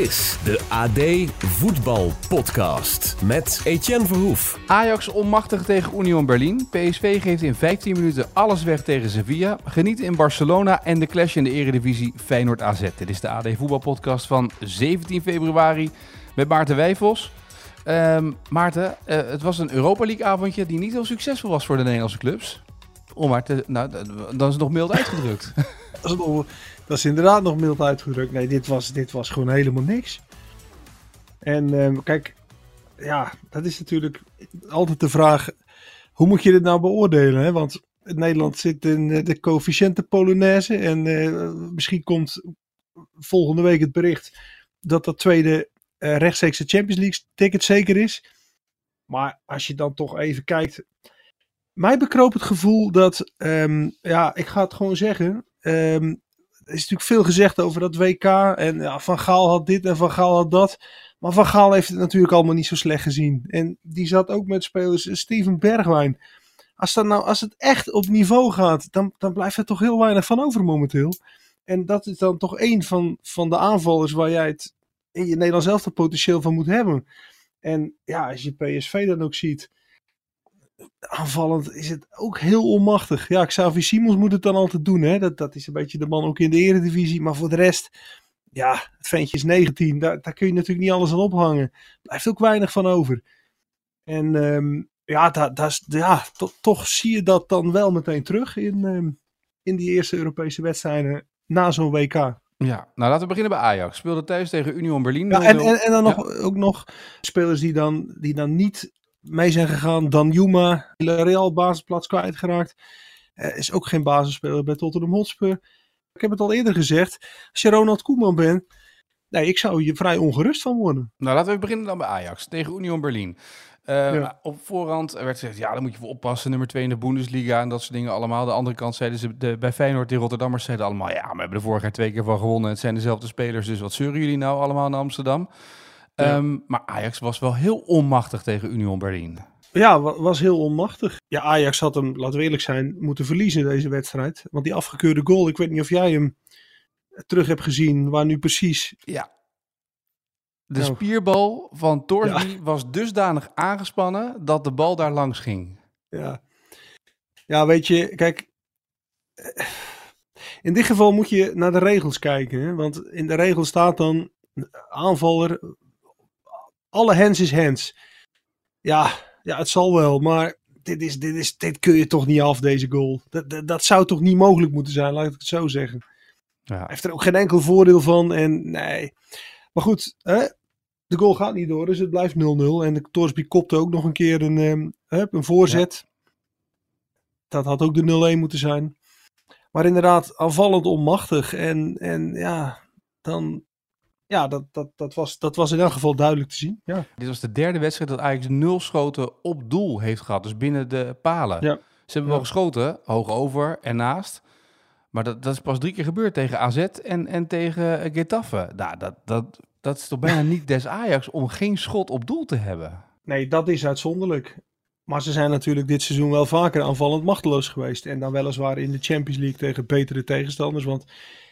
Is de AD Voetbal Podcast met Etienne Verhoef. Ajax onmachtig tegen Union Berlin. PSV geeft in 15 minuten alles weg tegen Sevilla. Geniet in Barcelona en de clash in de eredivisie Feyenoord AZ. Dit is de AD Voetbal Podcast van 17 februari met Maarten Wijfels. Ehm, Maarten, eh, het was een Europa League avondje die niet heel succesvol was voor de Nederlandse clubs. Om maar te, nou, dan is het nog mild uitgedrukt. Dat is, inderdaad nog mild uitgedrukt. Nee, dit was, dit was gewoon helemaal niks. En ehm, kijk, ja, dat is natuurlijk altijd de vraag: hoe moet je dit nou beoordelen? Hè? Want Nederland zit in eh, de coëfficiënte Polonaise. En eh, misschien komt volgende week het bericht dat dat tweede eh, rechtstreekse Champions League ticket zeker is. Maar als je dan toch even kijkt. Mij bekroop het gevoel dat, ehm, ja, ik ga het gewoon zeggen. ehm, is natuurlijk veel gezegd over dat WK. En ja, Van Gaal had dit en Van Gaal had dat. Maar Van Gaal heeft het natuurlijk allemaal niet zo slecht gezien. En die zat ook met spelers. Steven Bergwijn. Als, dat nou, als het echt op niveau gaat, dan, dan blijft er toch heel weinig van over momenteel. En dat is dan toch één van, van de aanvallers waar jij het in je Nederlands zelf potentieel van moet hebben. En ja, als je PSV dan ook ziet aanvallend is het ook heel onmachtig. Ja, Xavi Simons moet het dan altijd doen. Hè? Dat, dat is een beetje de man ook in de eredivisie. Maar voor de rest, ja, het ventje is 19. Daar, daar kun je natuurlijk niet alles aan ophangen. Blijft ook weinig van over. En ehm, ja, da, da is- ja to- toch zie je dat dan wel meteen terug in, ehm, in die eerste Europese wedstrijden na zo'n WK. ja, nou laten we beginnen bij Ajax. Speelde thuis tegen Union Berlin. Ja, en, 0-0. en, en dan nog, ook nog spelers die dan, die dan niet mee zijn gegaan. Dan Juma, Real basisplaats kwijtgeraakt. Eh, is ook geen basisspeler bij Tottenham Hotspur. Ik heb het al eerder gezegd. Als je Ronald Koeman bent, nee, ik zou je vrij ongerust van worden. Nou, laten we beginnen dan bij Ajax tegen Union Berlin. Eh, Ja. Op voorhand werd gezegd, ja, dan moet je voor oppassen. Nummer 2 in de Bundesliga en dat soort dingen allemaal. De andere kant zeiden ze, de, bij Feyenoord, de Rotterdammers zeiden allemaal... ja, we hebben er vorig jaar twee keer van gewonnen. Het zijn dezelfde spelers, dus wat zeuren jullie nou allemaal in Amsterdam? Ja. Ehm, maar Ajax was wel heel onmachtig tegen Union Berlin. Ja, wa- was heel onmachtig. Ja, Ajax had hem, laten we eerlijk zijn, moeten verliezen deze wedstrijd. Want die afgekeurde goal, ik weet niet of jij hem terug hebt gezien, waar nu precies... Ja. De Nou. spierbal van Torsby was dusdanig aangespannen dat de bal daar langs ging. Ja. ja, weet je, kijk. eh, In dit geval moet je naar de regels kijken. Hè? Want in de regel staat dan aanvaller. Alle hands is hands. Ja, ja het zal wel. Maar dit, is, dit, is, dit kun je toch niet af, deze goal. Dat, dat, dat zou toch niet mogelijk moeten zijn, laat ik het zo zeggen. Ja. Hij heeft er ook geen enkel voordeel van. En nee. Maar goed, hè? de goal gaat niet door, dus het blijft 0-0. En de Torsby kopte ook nog een keer een, ehm, een voorzet. Dat had ook de 0-1 moeten zijn. Maar inderdaad, aanvallend onmachtig. En, en ja, dan. Ja, dat, dat, dat, was, dat was in elk geval duidelijk te zien. Ja, Dit was de derde wedstrijd dat Ajax nul schoten op doel heeft gehad. Dus binnen de palen. Ja. Ze hebben Ja. wel geschoten, hoog over en naast. Maar dat, dat is pas drie keer gebeurd tegen AZ en, en tegen eh, Getafe. Nou, dat, dat, dat is toch bijna niet des Ajax om geen schot op doel te hebben. nee, dat is uitzonderlijk. Maar ze zijn natuurlijk dit seizoen wel vaker aanvallend machteloos geweest. En dan weliswaar in de Champions League tegen betere tegenstanders. Want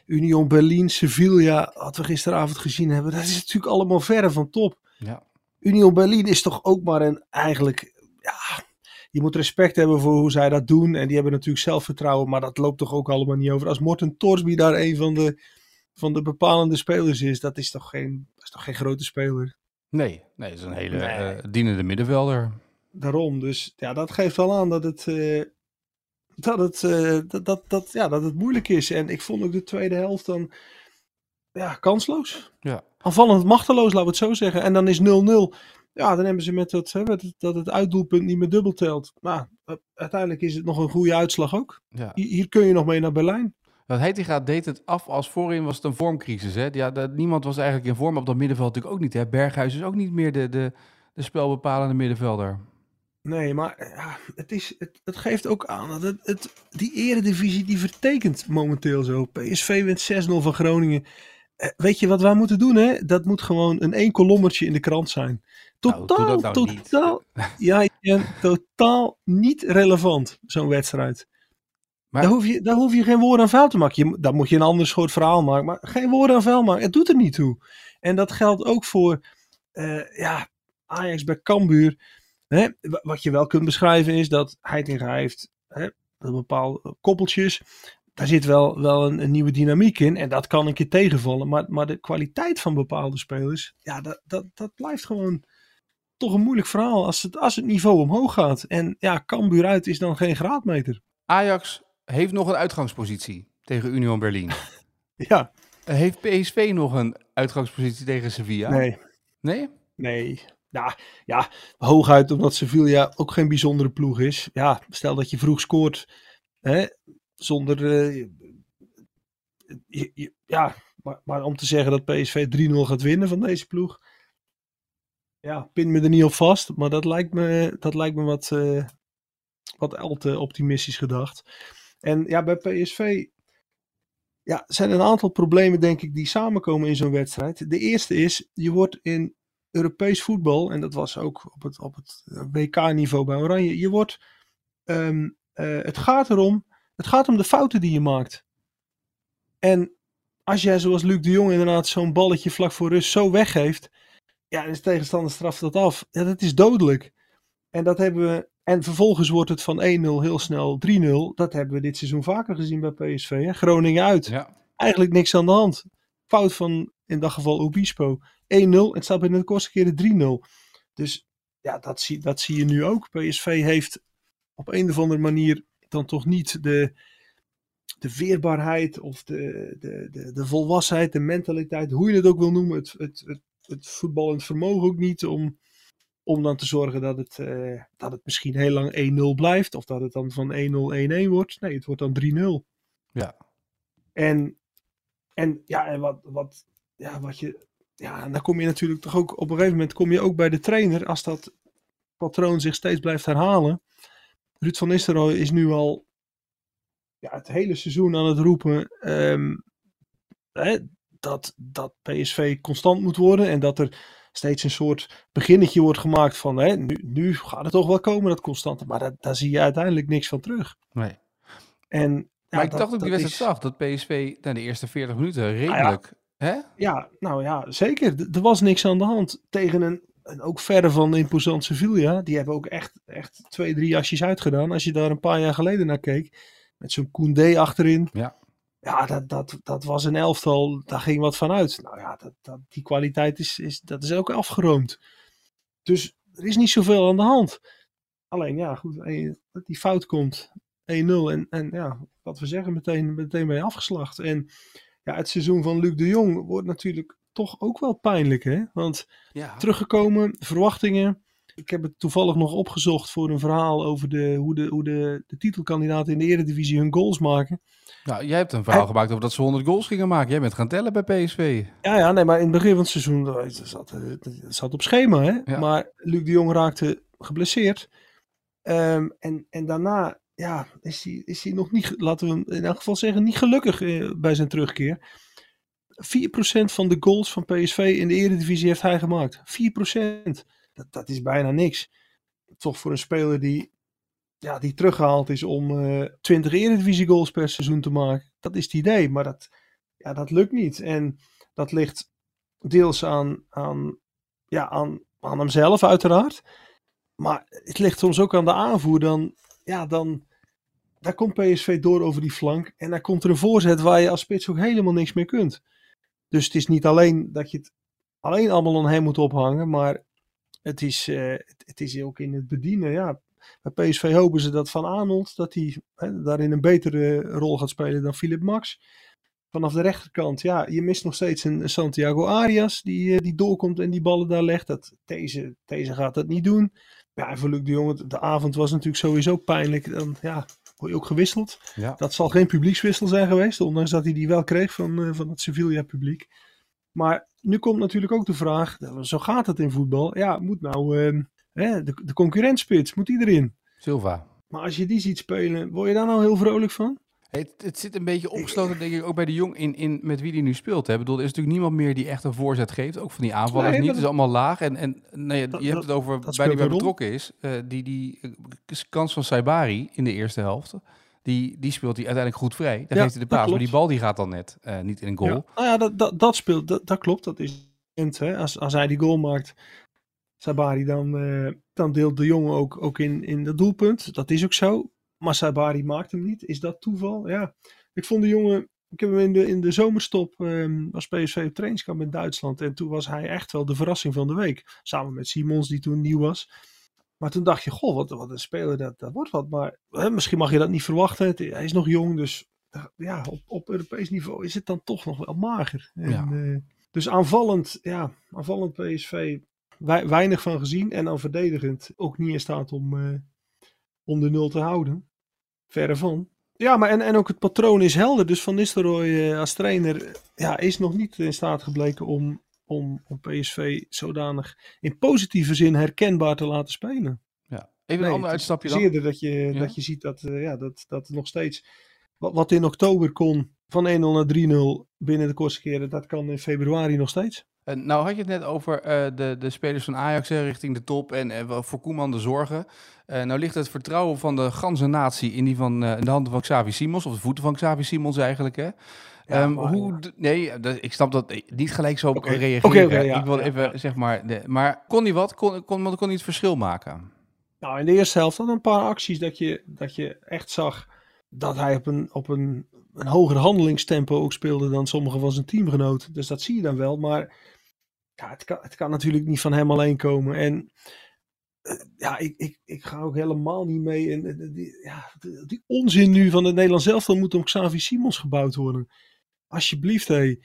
Union Berlin, Sevilla, wat we gisteravond gezien hebben, dat is natuurlijk allemaal verre van top. Ja. Union Berlin is toch ook maar een eigenlijk. Ja, je moet respect hebben voor hoe zij dat doen. En die hebben natuurlijk zelfvertrouwen, maar dat loopt toch ook allemaal niet over. Als Morten Torsby daar een van de, van de bepalende spelers is, dat is toch geen, dat is toch geen grote speler. Nee, nee, het is een hele Nee. eh, dienende middenvelder. Daarom. Dus ja, dat geeft wel aan dat het. eh, dat het, eh, dat, dat, dat, ja, dat het moeilijk is. En ik vond ook de tweede helft dan. Ja, kansloos. Ja. Aanvallend machteloos, laten we het zo zeggen. En dan is 0-0. Ja, dan hebben ze met dat, hè, met het- dat het uitdoelpunt niet meer dubbel telt. Maar eh, uiteindelijk is het nog een goede uitslag ook. Ja. Hier, hier kun je nog mee naar Berlijn. Want Heitinga deed het af als voorin was het een vormcrisis. Hè? Ja, dat, niemand was eigenlijk in vorm op dat middenveld natuurlijk ook niet. Hè? Berghuis is ook niet meer de, de, de spelbepalende middenvelder. Nee, maar ja, het, is, het, het geeft ook aan dat het, het, die eredivisie die vertekent momenteel zo. PSV wint 6-0 van Groningen. Eh, weet je wat wij moeten doen, hè? Dat moet gewoon een één kolommertje in de krant zijn. Nou, Totaal, nou niet. totaal, ja, Jen, totaal niet relevant, zo'n wedstrijd. Maar- daar, hoef je, daar hoef je geen woorden aan vuil te maken. Je, dan moet je een ander soort verhaal maken, maar geen woorden aan vuil maken. Het doet er niet toe. En dat geldt ook voor eh, ja, Ajax bij Cambuur. Hè? Wa- Wat je wel kunt beschrijven is dat Heitinga heeft hè, bepaalde koppeltjes. Daar zit wel, wel een, een nieuwe dynamiek in. En dat kan een keer tegenvallen. Maar, maar de kwaliteit van bepaalde spelers, ja, dat, dat, dat blijft gewoon toch een moeilijk verhaal als het, als het niveau omhoog gaat. En ja, Cambuur uit is dan geen graadmeter. Ajax heeft nog een uitgangspositie tegen Union Berlin. Ja, heeft PSV nog een uitgangspositie tegen Sevilla? nee, Nee? nee. Ja, ja, hooguit omdat Sevilla ook geen bijzondere ploeg is. Ja, stel dat je vroeg scoort hè, zonder... eh, je- ja, maar, maar om te zeggen dat PSV 3-0 gaat winnen van deze ploeg... Ja, pin me er niet op vast. Maar dat lijkt me, dat lijkt me wat, eh, wat al te optimistisch gedacht. En ja, bij PSV ja, zijn een aantal problemen, denk ik, die samenkomen in zo'n wedstrijd. De eerste is, je wordt in Europees voetbal, en dat was ook op het, op het WK-niveau bij Oranje, je wordt, ehm, eh, het gaat erom, het gaat om de fouten die je maakt. En als jij zoals Luc de Jong inderdaad zo'n balletje vlak voor rust zo weggeeft, ja, de tegenstander straft dat af. Ja, dat is dodelijk. En dat hebben we. En vervolgens wordt het van 1-0 heel snel 3-0. Dat hebben we dit seizoen vaker gezien bij PSV. Hè? Groningen uit. Ja. Eigenlijk niks aan de hand. Fout van in dat geval Obispo. 1-0. Het staat binnen de kortste keren 3-0. Dus ja, dat zie, dat zie je nu ook. PSV heeft op een of andere manier dan toch niet de, de weerbaarheid of de, de, de, de volwassenheid, de mentaliteit, hoe je het ook wil noemen. Het, het, het, het voetballend vermogen ook niet om, om dan te zorgen dat het, eh, dat het misschien heel lang 1-0 blijft. Of dat het dan van 1-0 1-1 wordt. Nee, het wordt dan 3-0. Ja. En, en ja, en wat, wat, ja, wat je. Ja, en dan kom je natuurlijk toch ook op een gegeven moment kom je ook bij de trainer als dat patroon zich steeds blijft herhalen. Ruud van Nistelrooy is nu al ja, het hele seizoen aan het roepen ehm, hè, dat, dat PSV constant moet worden en dat er steeds een soort beginnetje wordt gemaakt van hè, nu, nu gaat het toch wel komen dat constante, maar daar, daar zie je uiteindelijk niks van terug. Nee. En, Maar ja, ik dat- dacht ook die wedstrijd is- zag dat PSV na de eerste 40 minuten redelijk... Hè? Ja, nou ja, zeker. D- Er was niks aan de hand tegen een, een ook verre van imposant Sevilla. Die hebben ook echt, echt twee, drie jasjes uitgedaan. Als je daar een paar jaar geleden naar keek. Met zo'n Koundé achterin. Ja. Ja, dat, dat, dat was een elftal. Daar ging wat van uit. Nou ja, dat, dat, die kwaliteit is, is, dat is ook afgeroomd. Dus er is niet zoveel aan de hand. Alleen ja, goed. eh, Dat die fout komt. 1-0. En, en ja, wat we zeggen, meteen, meteen ben je afgeslacht. En ja, het seizoen van Luc de Jong wordt natuurlijk toch ook wel pijnlijk, hè? Want Ja. teruggekomen, verwachtingen. Ik heb het toevallig nog opgezocht voor een verhaal over de, hoe, de, hoe de, de titelkandidaten in de Eredivisie hun goals maken. Nou, jij hebt een verhaal gemaakt over dat ze 100 goals gingen maken. Jij bent gaan tellen bij PSV. Ja, ja, nee, maar in het begin van het seizoen eh, het zat, eh, het zat op schema, hè? Ja. Maar Luc de Jong raakte geblesseerd. Ehm, en, en daarna ja, is hij, is nog niet, laten we hem in elk geval zeggen, niet gelukkig eh, bij zijn terugkeer. 4% van de goals van PSV in de Eredivisie heeft hij gemaakt. 4%. Dat, dat is bijna niks. Toch voor een speler die, ja, die teruggehaald is om eh 20 Eredivisie goals per seizoen te maken. Dat is het idee, maar dat, ja, dat lukt niet. En dat ligt deels aan, aan, ja, aan, aan hemzelf uiteraard. Maar het ligt soms ook aan de aanvoer. Dan, ja, dan, daar komt PSV door over die flank. En daar komt er een voorzet waar je als spits ook helemaal niks meer kunt. Dus het is niet alleen dat je het alleen allemaal aan hem moet ophangen. Maar het is, eh, het, is ook in het bedienen. Ja, bij PSV hopen ze dat Van Arnold dat hij hè, daarin een betere rol gaat spelen dan Philip Max. Vanaf de rechterkant, ja, je mist nog steeds een Santiago Arias die, eh, die doorkomt en die ballen daar legt. Dat, deze, deze gaat dat niet doen. Ja, voor Luc de Jong, de avond was natuurlijk sowieso pijnlijk. Dan ja, word je ook gewisseld. Ja. Dat zal geen publiekswissel zijn geweest, ondanks dat hij die wel kreeg van, eh, van het Sevilla-publiek. Maar nu komt natuurlijk ook de vraag, zo gaat het in voetbal. Ja, moet nou Hè, de, de concurrentspits, moet die erin. Silva. Maar als je die ziet spelen, word je daar nou heel vrolijk van? Het, het zit een beetje opgesloten, denk ik, ook bij de jong in, in met wie die nu speelt. Hè. Ik bedoel, er is natuurlijk niemand meer die echt een voorzet geeft. Ook van die aanvallers Nee, niet. Het is allemaal laag. En, en nee, Dat- je hebt het over dat bij die een rol. betrokken is. eh, die, die eh, kans van Saibari in de eerste helft. Die, die speelt hij uiteindelijk goed vrij. Daar Ja, geeft hij de paas. Maar die bal die gaat dan net eh, niet in een goal. Ja. Nou ja, dat, dat, dat speelt, dat, dat klopt. Dat is hè. als, als hij die goal maakt, Sabari, dan, dan deelt de jongen ook, ook in, in dat doelpunt. Dat is ook zo. Maar Sabari maakt hem niet. Is dat toeval? Ja. Ik vond de jongen, ik heb hem in de, in de zomerstop, ehm was PSV op trainingskamp in Duitsland. En toen was hij echt wel de verrassing van de week. Samen met Simons, die toen nieuw was. Maar toen dacht je, goh, wat, wat een speler, dat, dat wordt wat. Maar hè, misschien mag je dat niet verwachten. Het- hij is nog jong, dus ja, op, op Europees niveau is het dan toch nog wel mager. En, Ja. eh, dus aanvallend, ja, aanvallend PSV, wei- weinig van gezien. En dan verdedigend ook niet in staat om, eh, om de nul te houden. Verre van. Ja, maar en, en ook het patroon is helder. Dus Van Nistelrooy eh, als trainer ja, is nog niet in staat gebleken om, om, om PSV zodanig in positieve zin herkenbaar te laten spelen. Ja. Even Nee, een ander uitstapje dan. Dat je, Ja. dat je ziet dat, eh, ja, dat, dat nog steeds. Wat, wat in oktober kon van 1-0 naar 3-0 binnen de kortste keren, dat kan in februari nog steeds. Eh, nou had je het net over eh, de, de spelers van Ajax richting de top en eh, voor Koeman de zorgen. Nou ligt het vertrouwen van de ganse natie in, die van, in de handen van Xavi Simons, of de voeten van Xavi Simons eigenlijk. Hè? Ehm, hoe, nee, ik snap dat niet gelijk zo Oké. reageren. Ja, ik wil ja, even zeg maar, de, maar kon hij wat? Kon, kon, kon, kon hij het verschil maken? Nou, in de eerste helft had een paar acties dat je, dat je echt zag dat hij op een, op een, een hoger handelingstempo ook speelde dan sommige van zijn teamgenoten. Dus dat zie je dan wel. Maar ja, het, kan, het kan natuurlijk niet van hem alleen komen. En eh, ja, ik, ik, ik ga ook helemaal niet mee. En, eh, die, ja, die, onzin nu van het Nederlands elftal moet om Xavi Simons gebouwd worden. Alsjeblieft, hé.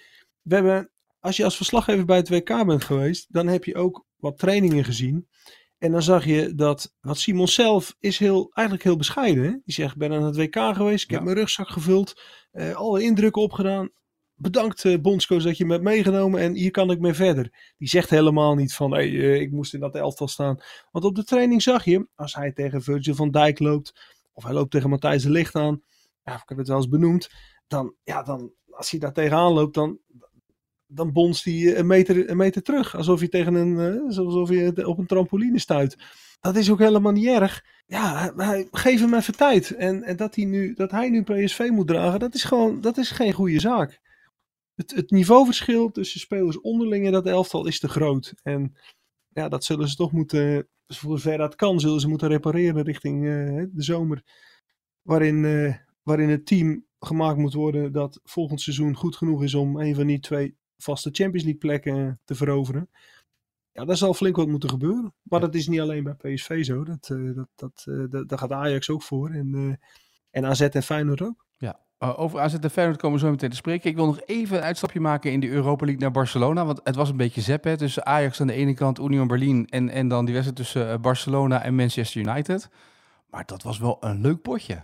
We hebben, als je als verslaggever bij het WK bent geweest, dan heb je ook wat trainingen gezien. En dan zag je dat, wat Simon zelf is heel, eigenlijk heel bescheiden. Hè? Die zegt, ik ben aan het WK geweest, ik heb mijn rugzak gevuld, eh, alle indrukken opgedaan. Bedankt eh bondscoach dat je me hebt meegenomen en hier kan ik mee verder. Die zegt helemaal niet van, eh, ik moest in dat elftal staan. Want op de training zag je, als hij tegen Virgil van Dijk loopt, of hij loopt tegen Matthijs de Ligt aan, ja, ik heb het wel eens benoemd, dan, ja, dan als hij daar tegenaan loopt, dan, dan bonst hij eh, een meter, een meter terug. Alsof je tegen een, alsof je op een trampoline stuit. Dat is ook helemaal niet erg. Ja, geef hem even tijd. En, en dat, hij nu, dat hij nu PSV moet dragen, dat is gewoon, dat is geen goede zaak. Het, het niveauverschil tussen spelers onderling in dat elftal is te groot. En ja, dat zullen ze toch moeten, voor zover dat kan, zullen ze moeten repareren richting eh, de zomer. Waarin, eh, waarin het team gemaakt moet worden dat volgend seizoen goed genoeg is om een van die twee vaste Champions League plekken te veroveren. Ja, daar zal flink wat moeten gebeuren. Maar dat is niet alleen bij PSV zo. Dat, eh, dat, dat, eh, dat, daar gaat Ajax ook voor. En, eh, en AZ en Feyenoord ook. Uh, over AZ en Feyenoord komen we zo meteen te spreken. Ik wil nog even een uitstapje maken in de Europa League naar Barcelona. Want het was een beetje zep hè, tussen Ajax aan de ene kant, Union Berlin... en, en dan die wedstrijd tussen eh, Barcelona en Manchester United. Maar dat was wel een leuk potje.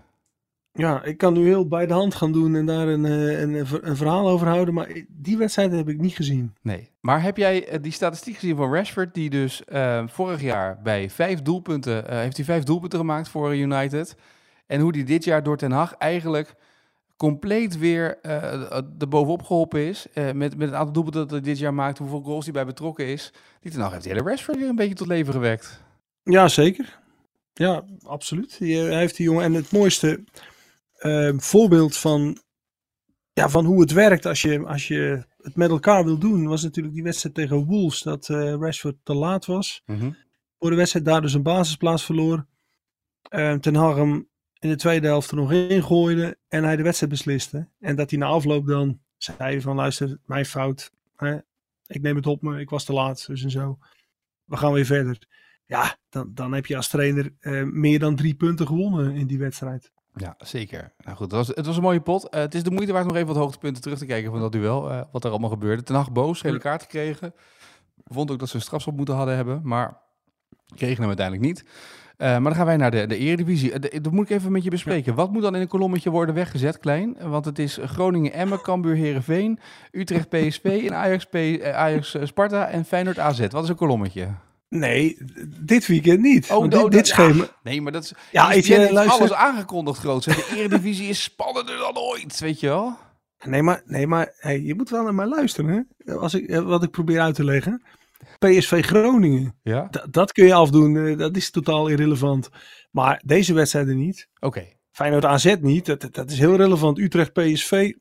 Ja, ik kan nu heel bij de hand gaan doen en daar een, eh, een, een verhaal over houden. Maar die wedstrijd heb ik niet gezien. Nee. Maar heb jij eh, die statistiek gezien van Rashford... die dus eh, vorig jaar bij vijf doelpunten... eh, heeft hij vijf doelpunten gemaakt voor United... En hoe die dit jaar door Ten Hag eigenlijk compleet weer uh, er bovenop geholpen is. Uh, met, met een aantal doelpunten dat hij dit jaar maakt. Hoeveel goals hij bij betrokken is. Die Ten heeft de hele Rashford weer een beetje tot leven gewekt. Ja, zeker. Ja, absoluut. Hij heeft die jongen. En het mooiste uh, voorbeeld van, ja, van hoe het werkt als je, als je het met elkaar wil doen... was natuurlijk die wedstrijd tegen Wolves. Dat Rashford te laat was. Mm -hmm. Voor de wedstrijd daar dus een basisplaats verloor. Uh, Ten Hag hem in de tweede helft er nog in gooide en hij de wedstrijd besliste. En dat hij na afloop dan zei van luister, mijn fout. Hè? Ik neem het op me, ik was te laat, dus en zo. We gaan weer verder. Ja, dan, dan heb je als trainer uh, meer dan drie punten gewonnen in die wedstrijd. Ja, zeker. Nou goed, het was, het was een mooie pot. Uh, het is de moeite waard nog even wat hoogtepunten terug te kijken van dat duel. Uh, wat er allemaal gebeurde. Ten Hag boos, gele kaart gekregen. Vond ook dat ze een strafschop moeten hadden hebben, maar kregen hem uiteindelijk niet. Uh, maar dan gaan wij naar de, de Eredivisie. De, dat moet ik even met je bespreken. Wat moet dan in een kolommetje worden weggezet, Klein? Want het is Groningen, Emmen, Cambuur, Herenveen, Utrecht, PSV en Ajax, P, Ajax Sparta en Feyenoord AZ. Wat is een kolommetje? Nee, dit weekend niet. Oh, dit, dit ja. schema... Nee, maar dat is... Ja, ik, eh, luister- alles aangekondigd, groot. De Eredivisie is spannender dan ooit, weet je wel? Nee, maar, nee, maar hey, je moet wel naar mij luisteren. Hè? Als ik, eh, wat ik probeer uit te leggen. PSV Groningen, Ja? d- dat kun je afdoen. eh, dat is totaal irrelevant. Maar deze wedstrijden niet. Oké. Feyenoord AZ niet. Dat, dat is heel relevant. Utrecht PSV,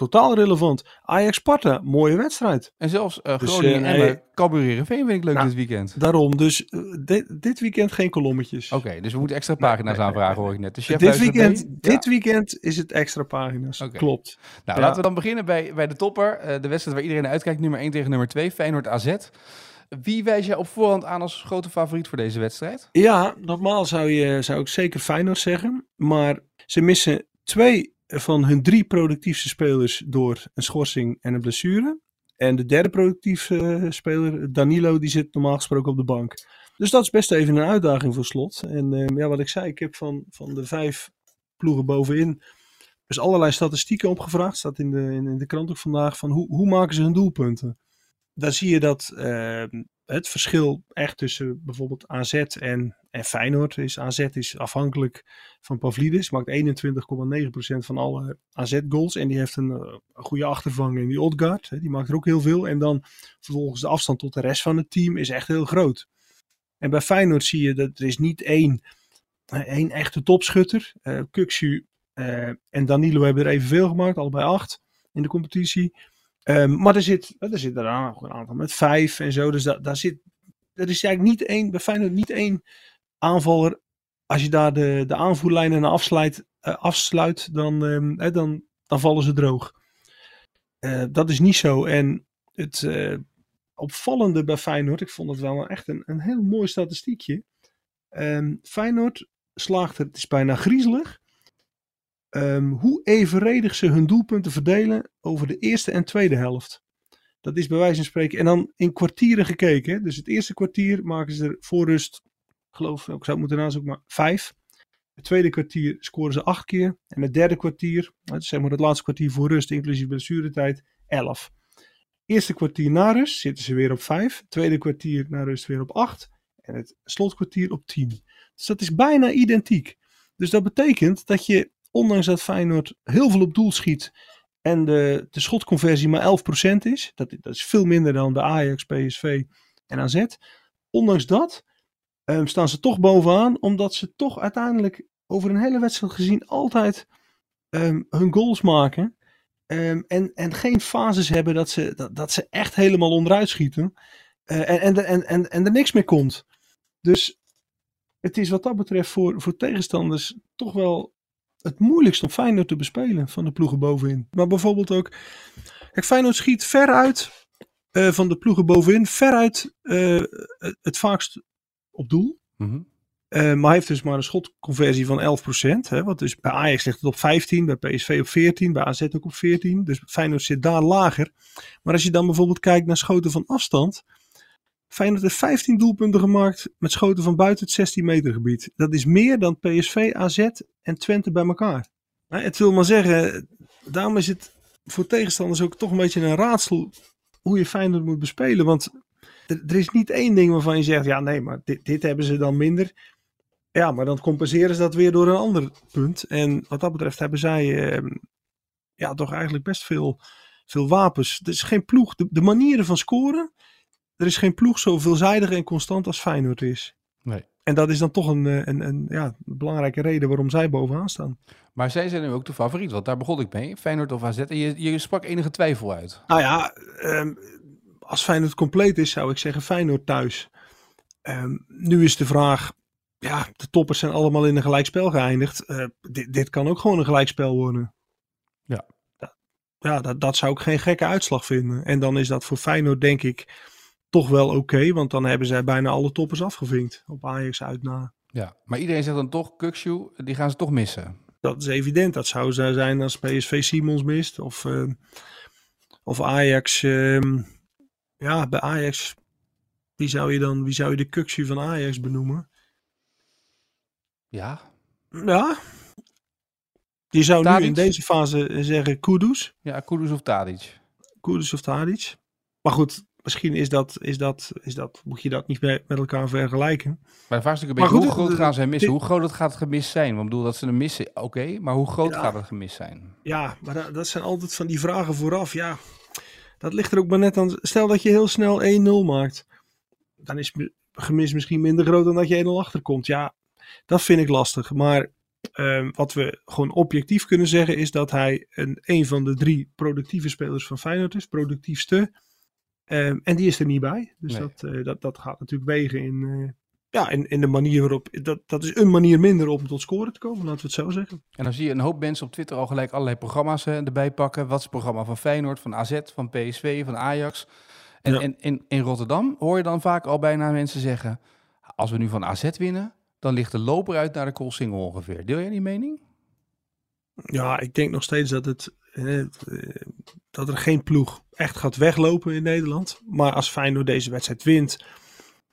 totaal relevant. Ajax Sparta, mooie wedstrijd. En zelfs eh Dus, Groningen eh, en uh, Cambuur Heerenveen vind ik leuk Nou, dit weekend. Daarom, dus eh, dit, dit weekend geen kolommetjes. Oké, dus we moeten extra pagina's nee, aanvragen, nee, hoor ik net. De chef Dit weekend, mee. dit Ja. weekend is het extra pagina's. Oké. Klopt. Nou, Ja. laten we dan beginnen bij, bij de topper. Eh, de wedstrijd waar iedereen uitkijkt, nummer 1 tegen nummer 2, Feyenoord AZ. Wie wijs jij op voorhand aan als grote favoriet voor deze wedstrijd? Ja, normaal zou, je, zou ik zeker Feyenoord zeggen. Maar ze missen twee van hun drie productiefste spelers door een schorsing en een blessure. En de derde productieve eh, speler, Danilo, die zit normaal gesproken op de bank. Dus dat is best even een uitdaging voor slot. En eh, ja, wat ik zei, ik heb van, van de vijf ploegen bovenin dus allerlei statistieken opgevraagd. Staat in de, in, in de krant ook vandaag van hoe, hoe maken ze hun doelpunten. Daar zie je dat eh, het verschil echt tussen bijvoorbeeld AZ en, en Feyenoord is. AZ is afhankelijk van Pavlidis, maakt 21,9% van alle AZ-goals. En die heeft een, eh, goede achtervang in die Odgaard, hè, die maakt er ook heel veel. En dan vervolgens de afstand tot de rest van het team is echt heel groot. En bij Feyenoord zie je dat er is niet één, eh, één echte topschutter. Kuksu eh, en Danilo hebben er evenveel gemaakt, allebei acht in de competitie. Ehm, maar er zit, er zit aan- nog een aantal met vijf en zo. Dus da- daar zit, er is eigenlijk niet één, bij Feyenoord niet één aanvaller. Als je daar de, de aanvoerlijnen afsluit, eh, afsluit dan, ehm, hè, dan, dan vallen ze droog. Eh, dat is niet zo. En het eh, opvallende bij Feyenoord, ik vond het wel echt een, een heel mooi statistiekje. Ehm, Feyenoord slaagt er, het is bijna griezelig, ehm, hoe evenredig ze hun doelpunten verdelen over de eerste en tweede helft. Dat is bij wijze van spreken. En dan in kwartieren gekeken. Dus het eerste kwartier maken ze er voor rust, geloof, ik zou het moeten nazoeken, maar vijf. Het tweede kwartier scoren ze acht keer. En het derde kwartier, zeg maar het laatste kwartier voor rust, inclusief blessuretijd, elf. Eerste kwartier na rust zitten ze weer op vijf. Tweede kwartier na rust weer op acht. En het slotkwartier op tien. Dus dat is bijna identiek. Dus dat betekent dat je, ondanks dat Feyenoord heel veel op doel schiet en de, de schotconversie maar 11% is, dat, dat is veel minder dan de Ajax, PSV en AZ. Ondanks dat ehm, staan ze toch bovenaan, omdat ze toch uiteindelijk over een hele wedstrijd gezien altijd ehm, hun goals maken. Ehm, en, en geen fases hebben dat ze, dat, dat ze echt helemaal onderuit schieten. Eh, en, en, en, en, en er niks meer komt. Dus het is wat dat betreft voor, voor tegenstanders toch wel het moeilijkst om Feyenoord te bespelen van de ploegen bovenin. Maar bijvoorbeeld ook, kijk, Feyenoord schiet veruit eh van de ploegen bovenin, veruit eh, het, vaakst op doel. Mhm. Eh, maar heeft dus maar een schotconversie van 11%. Hè, wat dus bij Ajax ligt het op 15, bij PSV op 14, bij AZ ook op 14. Dus Feyenoord zit daar lager. Maar als je dan bijvoorbeeld kijkt naar schoten van afstand. Feyenoord heeft 15 doelpunten gemaakt met schoten van buiten het 16 meter gebied. Dat is meer dan PSV, AZ en Twente bij elkaar. Hè, Het wil maar zeggen, daarom is het voor tegenstanders ook toch een beetje een raadsel hoe je Feyenoord moet bespelen. Want er, is niet één ding waarvan je zegt, ja nee, maar dit, dit hebben ze dan minder. Ja, maar dan compenseren ze dat weer door een ander punt. En wat dat betreft hebben zij eh, ja, toch eigenlijk best veel, veel wapens. Er is geen ploeg, de manieren van scoren, er is geen ploeg zo veelzijdig en constant als Feyenoord is. Nee. En dat is dan toch een, eh, een, een, ja, belangrijke reden waarom zij bovenaan staan. Maar zij zijn nu ook de favoriet, want daar begon ik mee. Feyenoord of AZ. En je, je sprak enige twijfel uit. Nou ja, ehm, als Feyenoord compleet is, zou ik zeggen Feyenoord thuis. Ehm, nu is de vraag, ja, de toppers zijn allemaal in een gelijkspel geëindigd. Eh, dit, dit kan ook gewoon een gelijkspel worden. Ja. Ja, ja dat, dat zou ik geen gekke uitslag vinden. En dan is dat voor Feyenoord denk ik toch wel oké, want dan hebben zij bijna alle toppers afgevinkt op Ajax uit na. Ja, maar iedereen zegt dan toch, Kukshu, die gaan ze toch missen. Dat is evident. Dat zou zo zijn als PSV Simons mist. Of, eh, of Ajax. ehm, ja, bij Ajax. Wie zou je dan, wie zou je de kuksje van Ajax benoemen? Ja, Ja. Je zou nu in deze fase zeggen Kudus. ja Kudus of Tadic. Kudus of Tadic. Maar goed, misschien is dat, is dat, is dat, moet je dat niet met, met elkaar vergelijken. Maar de vraag is natuurlijk een Maar beetje, goed, hoe groot de- gaan zij missen? Hoe groot gaat het gemis zijn? Want ik bedoel, dat ze hem missen, oké. maar hoe groot Ja. gaat het gemis zijn? Ja, maar dat, dat zijn altijd van die vragen vooraf. Ja, dat ligt er ook maar net aan. Stel dat je heel snel 1-0 maakt. Dan is gemis misschien minder groot dan dat je 1-0 achterkomt. Ja, dat vind ik lastig. Maar ehm, wat we gewoon objectief kunnen zeggen is dat hij een, een van de drie productieve spelers van Feyenoord is. Productiefste. Ehm, en die is er niet bij. Dus Nee. dat, eh, dat, dat gaat natuurlijk wegen in, eh, ja, in, in de manier waarop. Dat, dat is een manier minder om tot scoren te komen, laten we het zo zeggen. En dan zie je een hoop mensen op Twitter al gelijk allerlei programma's eh, erbij pakken. Wat is het programma van Feyenoord, van AZ, van PSV, van Ajax? En, Ja. en in, in Rotterdam hoor je dan vaak al bijna mensen zeggen... als we nu van AZ winnen, dan ligt de loper uit naar de Koolsingel ongeveer. Deel jij die mening? Ja, ik denk nog steeds dat, het, eh, dat er geen ploeg echt gaat weglopen in Nederland. Maar als Feyenoord deze wedstrijd wint,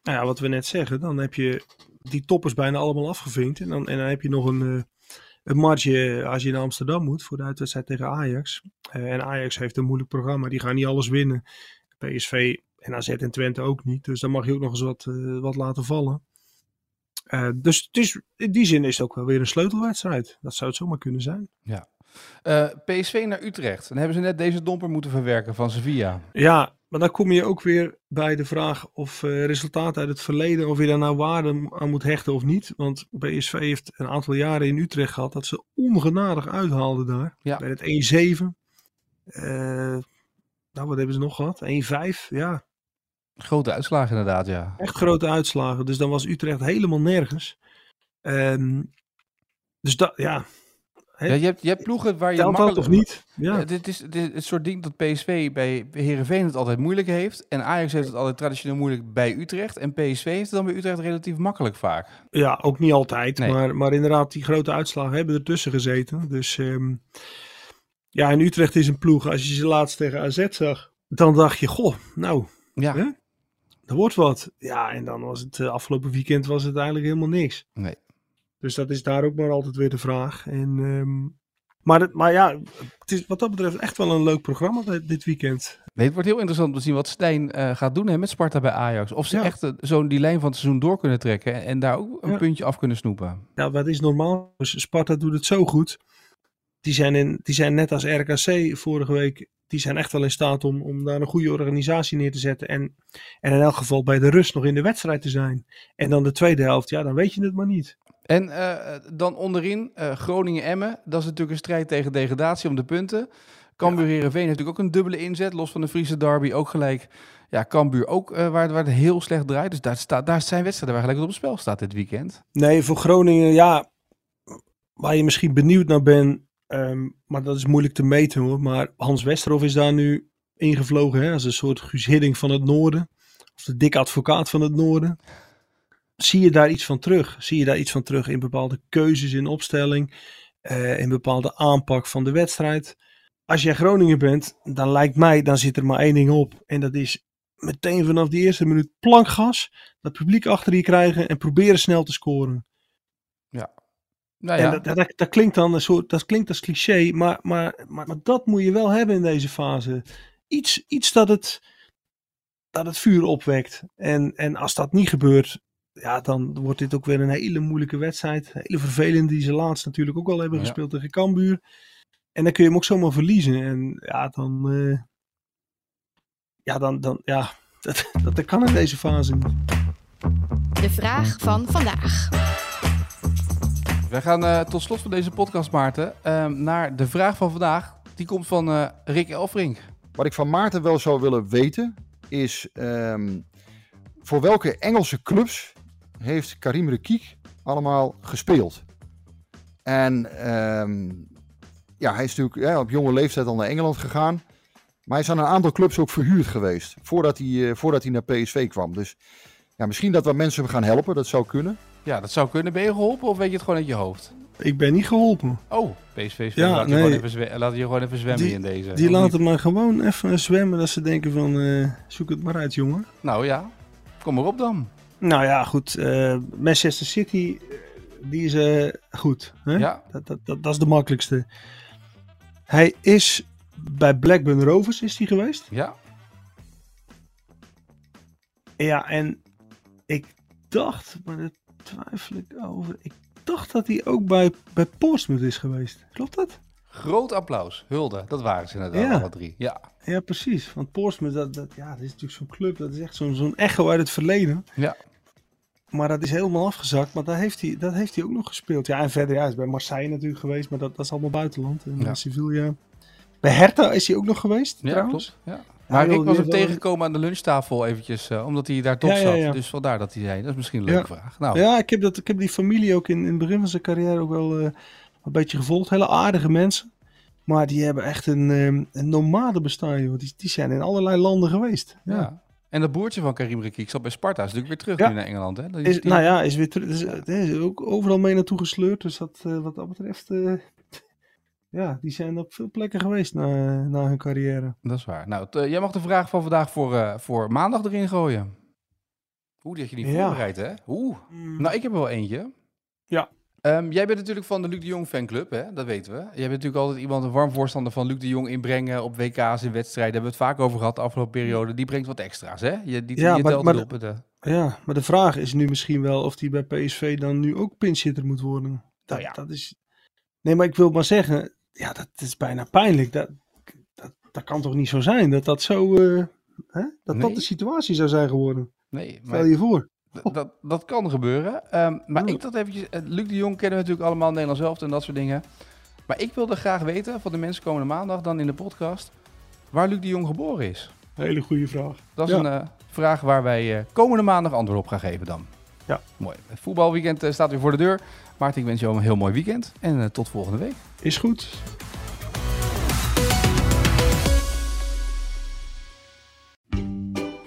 nou ja, wat we net zeggen, dan heb je die toppers bijna allemaal afgevinkt. En dan, en dan heb je nog een, eh, een marge als je naar Amsterdam moet voor de uitwedstrijd tegen Ajax. Eh, en Ajax heeft een moeilijk programma, die gaan niet alles winnen. PSV en AZ en Twente ook niet. Dus dan mag je ook nog eens wat, eh, wat laten vallen. Eh, dus het is, in die zin is het ook wel weer een sleutelwedstrijd. Dat zou het zomaar kunnen zijn. Eh, PSV naar Utrecht. Dan hebben ze net deze domper moeten verwerken van Sevilla. Ja, maar dan kom je ook weer bij de vraag of eh, resultaten uit het verleden, of je daar nou waarde aan moet hechten of niet. Want PSV heeft een aantal jaren in Utrecht gehad dat ze ongenadig uithaalden daar. Ja. Bij het 1-7. Eh, nou, wat hebben ze nog gehad? 1-5. Ja, Grote uitslagen inderdaad, ja. echt grote uitslagen. Dus dan was Utrecht helemaal nergens. Ehm, dus dat, ja, Ja je, hebt, je hebt ploegen waar je telt dat makkelijk... of niet? Ja. Ja, dit, is, dit is het soort ding dat PSV bij Herenveen het altijd moeilijk heeft. En Ajax heeft het altijd traditioneel moeilijk bij Utrecht. En PSV heeft het dan bij Utrecht relatief makkelijk vaak. Ja, ook niet altijd. Nee. Maar, maar inderdaad, die grote uitslagen hebben ertussen gezeten. Dus ehm, ja, en Utrecht is een ploeg. Als je ze laatst tegen AZ zag, dan dacht je, goh, nou, Ja, Hè? er wordt wat. Ja, en dan was het eh, afgelopen weekend was het eigenlijk helemaal niks. Nee. Dus dat is daar ook maar altijd weer de vraag. En, ehm, maar, het, maar ja, het is wat dat betreft echt wel een leuk programma dit, weekend. Nee, het wordt heel interessant om te zien wat Stijn eh, gaat doen hè, met Sparta bij Ajax. Of ze Ja. echt eh, zo'n die lijn van het seizoen door kunnen trekken. En, en daar ook een Ja. puntje af kunnen snoepen. Ja, wat is normaal? Dus Sparta doet het zo goed. Die zijn, in, die zijn net als RKC vorige week. Die zijn echt wel in staat om, om daar een goede organisatie neer te zetten. En, en in elk geval bij de rust nog in de wedstrijd te zijn. En dan de tweede helft, ja, dan weet je het maar niet. En eh, dan onderin eh, Groningen-Emmen. Dat is natuurlijk een strijd tegen degradatie om de punten. Cambuur Heerenveen heeft natuurlijk ook een dubbele inzet. Los van de Friese derby ook gelijk. Ja, Cambuur ook eh, waar, waar het heel slecht draait. Dus daar, staat, daar zijn wedstrijden waar gelijk op het spel staat dit weekend. Nee, voor Groningen, ja, waar je misschien benieuwd naar bent. ehm, maar dat is moeilijk te meten hoor. Maar Hans Westerhof is daar nu ingevlogen hè, als een soort Guus Hiddink van het noorden. Of de dik advocaat van het noorden. Zie je daar iets van terug? Zie je daar iets van terug in bepaalde keuzes in opstelling? eh, in bepaalde aanpak van de wedstrijd? Als jij Groningen bent, dan lijkt mij, dan zit er maar één ding op. En dat is meteen vanaf die eerste minuut plankgas. Dat publiek achter je krijgen en proberen snel te scoren. Nou En ja, dat, dat, dat klinkt dan een soort, dat klinkt als cliché, maar, maar, maar, maar dat moet je wel hebben in deze fase. Iets, iets dat, het, dat het vuur opwekt. En, en als dat niet gebeurt, ja, dan wordt dit ook weer een hele moeilijke wedstrijd. Een hele vervelende die ze laatst natuurlijk ook al hebben Ja. gespeeld tegen Cambuur. En dan kun je hem ook zomaar verliezen. En ja, dan, eh, ja, dan, dan, ja, dat, dat, dat kan in deze fase niet. De vraag van vandaag. wij gaan eh, tot slot van deze podcast, Maarten, ehm, naar de vraag van vandaag. Die komt van eh, Rick Elfrink. Wat ik van Maarten wel zou willen weten is ehm, voor welke Engelse clubs heeft Karim Rekiek allemaal gespeeld? En ehm, ja, hij is natuurlijk ja, op jonge leeftijd al naar Engeland gegaan. Maar hij is aan een aantal clubs ook verhuurd geweest voordat hij, eh, voordat hij naar PSV kwam. Dus ja, misschien dat we mensen gaan helpen, dat zou kunnen. Ja, dat zou kunnen. Ben je geholpen of weet je het gewoon uit je hoofd? Ik ben niet geholpen. Oh, PSV Ja, laat, je nee. gewoon even zwe- laat je gewoon even zwemmen in deze. Die laten maar gewoon even zwemmen. Dat ze denken van, eh, zoek het maar uit jongen. Nou ja, kom maar op dan. Nou ja, goed. eh, Manchester City, die is eh, goed. Hè? Ja, Dat, dat, dat, dat is de makkelijkste. Hij is bij Blackburn Rovers is hij geweest. ja. Ja, en ik dacht, maar daar twijfel ik over. Ik dacht dat hij ook bij, bij Portsmouth is geweest. Klopt dat? Groot applaus. Hulde. Dat waren ze inderdaad Ja. alle drie. Ja. Ja, precies. Want Portsmouth, dat, dat, ja, dat is natuurlijk zo'n club. Dat is echt zo'n zo'n echo uit het verleden. Ja. Maar dat is helemaal afgezakt. Maar daar heeft hij, dat heeft hij ook nog gespeeld. Ja, en verder ja, hij is bij Marseille natuurlijk geweest. Maar dat, dat is allemaal buitenland. En Ja. Sevilla. Bij Hertha is hij ook nog geweest, Ja, trouwens. klopt. Ja. Maar ik was hem tegengekomen aan de lunchtafel eventjes, eh, omdat hij daar top Ja, ja, zat. ja. Dus vandaar dat hij zei, dat is misschien een leuke vraag. Nou, Ja, ik heb, dat, ik heb die familie ook in, in het begin van zijn carrière ook wel eh, een beetje gevolgd. Hele aardige mensen. Maar die hebben echt een, ehm, een nomade bestaan, joh. Die, die zijn in allerlei landen geweest. ja. Ja. En dat boertje van Karim Rekiek zat bij Sparta, is natuurlijk weer terug Ja. nu naar Engeland. Hè? Dat Is, die- nou ja, is weer terug. Is, is ook overal mee naartoe gesleurd. Dus dat, eh, wat dat betreft. eh, ja, die zijn op veel plekken geweest na, na hun carrière. Dat is waar. Nou, eh, jij mag de vraag van vandaag voor, voor maandag erin gooien. Die had je niet Ja. voorbereid, hè? Oeh. Nou, ik heb er wel eentje. Ja. Ehm, jij bent natuurlijk van de Luc de Jong fanclub, hè? Dat weten we. Jij bent natuurlijk altijd iemand, een warm voorstander van Luc de Jong inbrengen op WK's in wedstrijden. Daar hebben we het vaak over gehad de afgelopen periode. Die brengt wat extra's, hè? Je, die, Ja, je maar- telt maar het de- op. Het, Ja, maar de vraag is nu misschien wel of die bij PSV dan nu ook pinchitter moet worden. Dat, Nou ja. dat is. Nee, maar ik wil maar zeggen. Ja, dat is bijna pijnlijk. Dat, dat, dat kan toch niet zo zijn dat dat zo. eh, hè? Dat Nee. dat de situatie zou zijn geworden. nee, Stel maar je voor. Dat, dat kan gebeuren. Ehm, maar ik dat eventjes... eh, Luc de Jong kennen we natuurlijk allemaal, Nederlands zelf en dat soort dingen. Maar ik wilde graag weten van de mensen komende maandag dan in de podcast... waar Luc de Jong geboren is. Hele goede vraag. Dat is Ja. een eh, vraag waar wij eh, komende maandag antwoord op gaan geven dan. Ja. Mooi. Het voetbalweekend staat weer voor de deur. Maarten, ik wens jou een heel mooi weekend. En tot volgende week. Is goed.